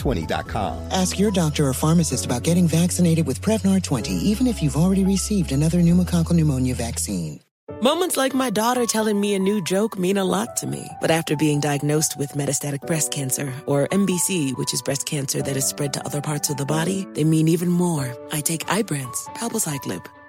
Prevnar20.com. Ask your doctor or pharmacist about getting vaccinated with Prevnar 20, even if you've already received another pneumococcal pneumonia vaccine. Moments like my daughter telling me a new joke mean a lot to me. But after being diagnosed with metastatic breast cancer, or MBC, which is breast cancer that is spread to other parts of the body, they mean even more. I take Ibrance, palbociclib.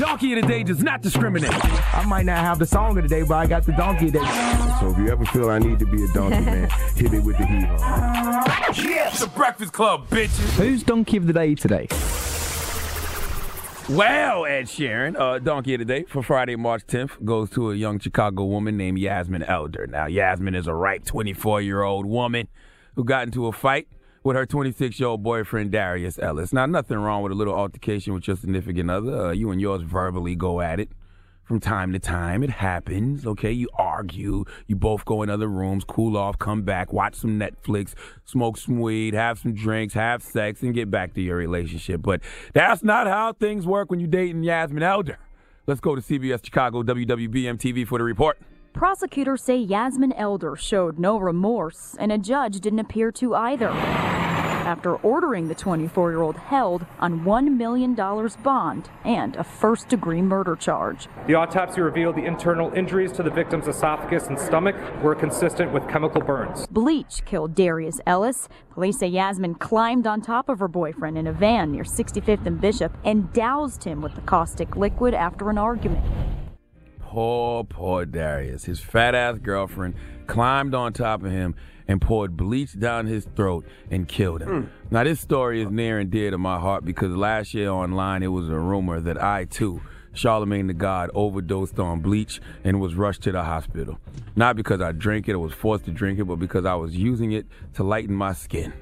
Donkey of the Day does not discriminate. I might not have the song of the day, but I got the Donkey of the Day. So if you ever feel I need to be a donkey, man, hit me with the heat. Yes, the Breakfast Club, bitches. Who's Donkey of the Day today? Well, Ed Sheeran, uh, Donkey of the Day for Friday, March 10th goes to a young Chicago woman named Yasmin Elder. Now, Yasmin is a ripe 24 year old woman who got into a fight with her 26 year old boyfriend, Darius Ellis. Now, nothing wrong with a little altercation with your significant other. Uh, you and yours verbally go at it from time to time. It happens, okay? You argue, you both go in other rooms, cool off, come back, watch some Netflix, smoke some weed, have some drinks, have sex, and get back to your relationship. But that's not how things work when you're dating Yasmin Elder. Let's go to CBS Chicago WBBM TV for the report. Prosecutors say Yasmin Elder showed no remorse, and a judge didn't appear to either. After ordering the 24 year old held on $1 million bond and a first degree murder charge. The autopsy revealed the internal injuries to the victim's esophagus and stomach were consistent with chemical burns. Bleach killed Darius Ellis. Police say Yasmin climbed on top of her boyfriend in a van near 65th and Bishop and doused him with the caustic liquid after an argument. Poor, poor Darius. His fat ass girlfriend climbed on top of him and poured bleach down his throat and killed him. Mm. Now, this story is near and dear to my heart because last year online it was a rumor that I too, Charlemagne the God, overdosed on bleach and was rushed to the hospital. Not because I drank it or was forced to drink it, but because I was using it to lighten my skin.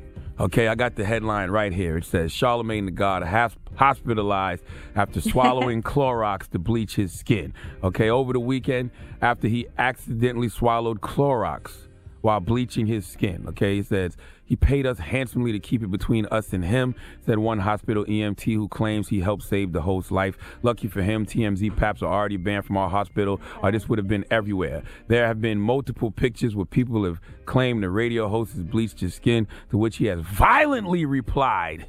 Okay, I got the headline right here. It says Charlemagne the God has hospitalized after swallowing Clorox to bleach his skin. Okay, over the weekend, after he accidentally swallowed Clorox while bleaching his skin. Okay, he says he paid us handsomely to keep it between us and him, said one hospital EMT who claims he helped save the host's life. Lucky for him, TMZ paps are already banned from our hospital, or this would have been everywhere. There have been multiple pictures where people have claimed the radio host has bleached his skin, to which he has violently replied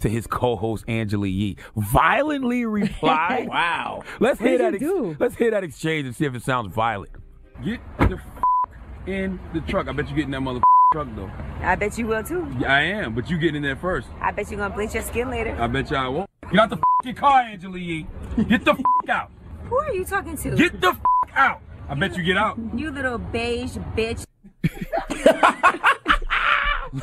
to his co-host Angela Yee. Violently replied. wow. Let's What hear that. Ex- let's hear that exchange and see if it sounds violent. Get the f- in the truck. I bet you get in that mother truck though. I bet you will too. Yeah, I am, but you get in there first. I bet you're gonna bleach your skin later. I bet you I won't. Get out the f***ing car, Angela Yee. Get the f- out. Who are you talking to? Get the f- out. I bet you get out. You little beige bitch.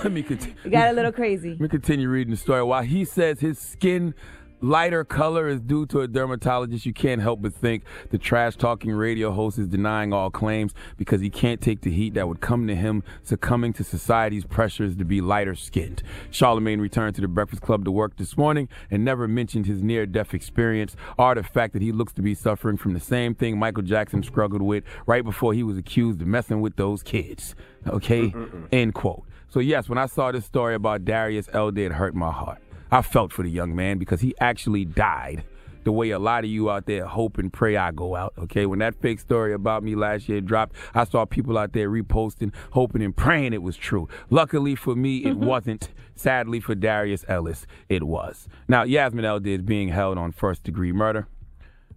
Let me continue. You got a little crazy. Let me continue reading the story. While he says his skin lighter color is due to a dermatologist, you can't help but think the trash talking radio host is denying all claims because he can't take the heat that would come to him succumbing to society's pressures to be lighter skinned. Charlemagne returned to the Breakfast Club to work this morning and never mentioned his near death experience or the fact that he looks to be suffering from the same thing Michael Jackson struggled with right before he was accused of messing with those kids. Okay? End quote. So, yes, when I saw this story about Darius Elder, it hurt my heart. I felt for the young man because he actually died the way a lot of you out there hope and pray I go out. Okay, when that fake story about me last year dropped, I saw people out there reposting, hoping and praying it was true. Luckily for me, it mm-hmm. wasn't. Sadly for Darius Ellis, it was. Now, Yasmin Elder is being held on first degree murder,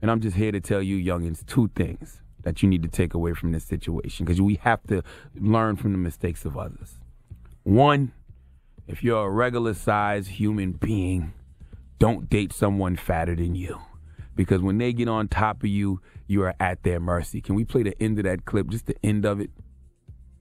and I'm just here to tell you, youngins, two things that you need to take away from this situation because we have to learn from the mistakes of others. One, if you're a regular sized human being, don't date someone fatter than you. Because when they get on top of you, you are at their mercy. Can we play the end of that clip, just the end of it?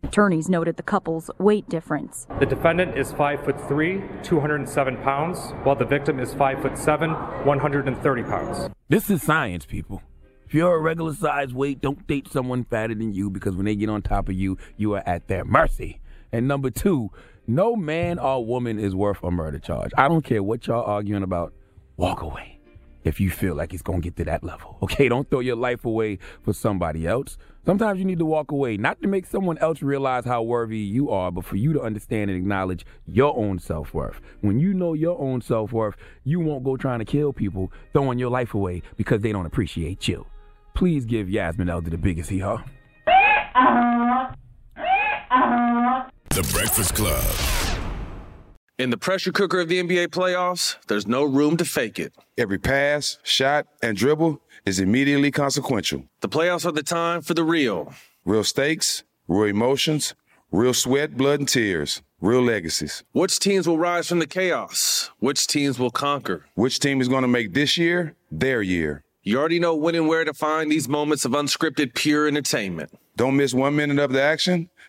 Attorneys noted the couple's weight difference. The defendant is 5 foot 3, 207 pounds, while the victim is 5 foot 7, 130 pounds. This is science, people. If you're a regular sized weight, don't date someone fatter than you because when they get on top of you, you are at their mercy. And number two, no man or woman is worth a murder charge. I don't care what y'all arguing about. Walk away if you feel like it's gonna get to that level. Okay, don't throw your life away for somebody else. Sometimes you need to walk away, not to make someone else realize how worthy you are, but for you to understand and acknowledge your own self worth. When you know your own self worth, you won't go trying to kill people, throwing your life away because they don't appreciate you. Please give Yasmin Elder the biggest hee haw. Um, The Breakfast Club. In the pressure cooker of the NBA playoffs, there's no room to fake it. Every pass, shot, and dribble is immediately consequential. The playoffs are the time for the real. Real stakes, real emotions, real sweat, blood, and tears, real legacies. Which teams will rise from the chaos? Which teams will conquer? Which team is going to make this year their year? You already know when and where to find these moments of unscripted, pure entertainment. Don't miss one minute of the action.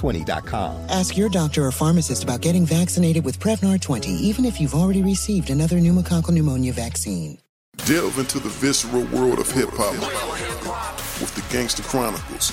Prevnar20.com. Ask your doctor or pharmacist about getting vaccinated with Prevnar 20, even if you've already received another pneumococcal pneumonia vaccine. Delve into the visceral world of hip hop with the Gangster Chronicles,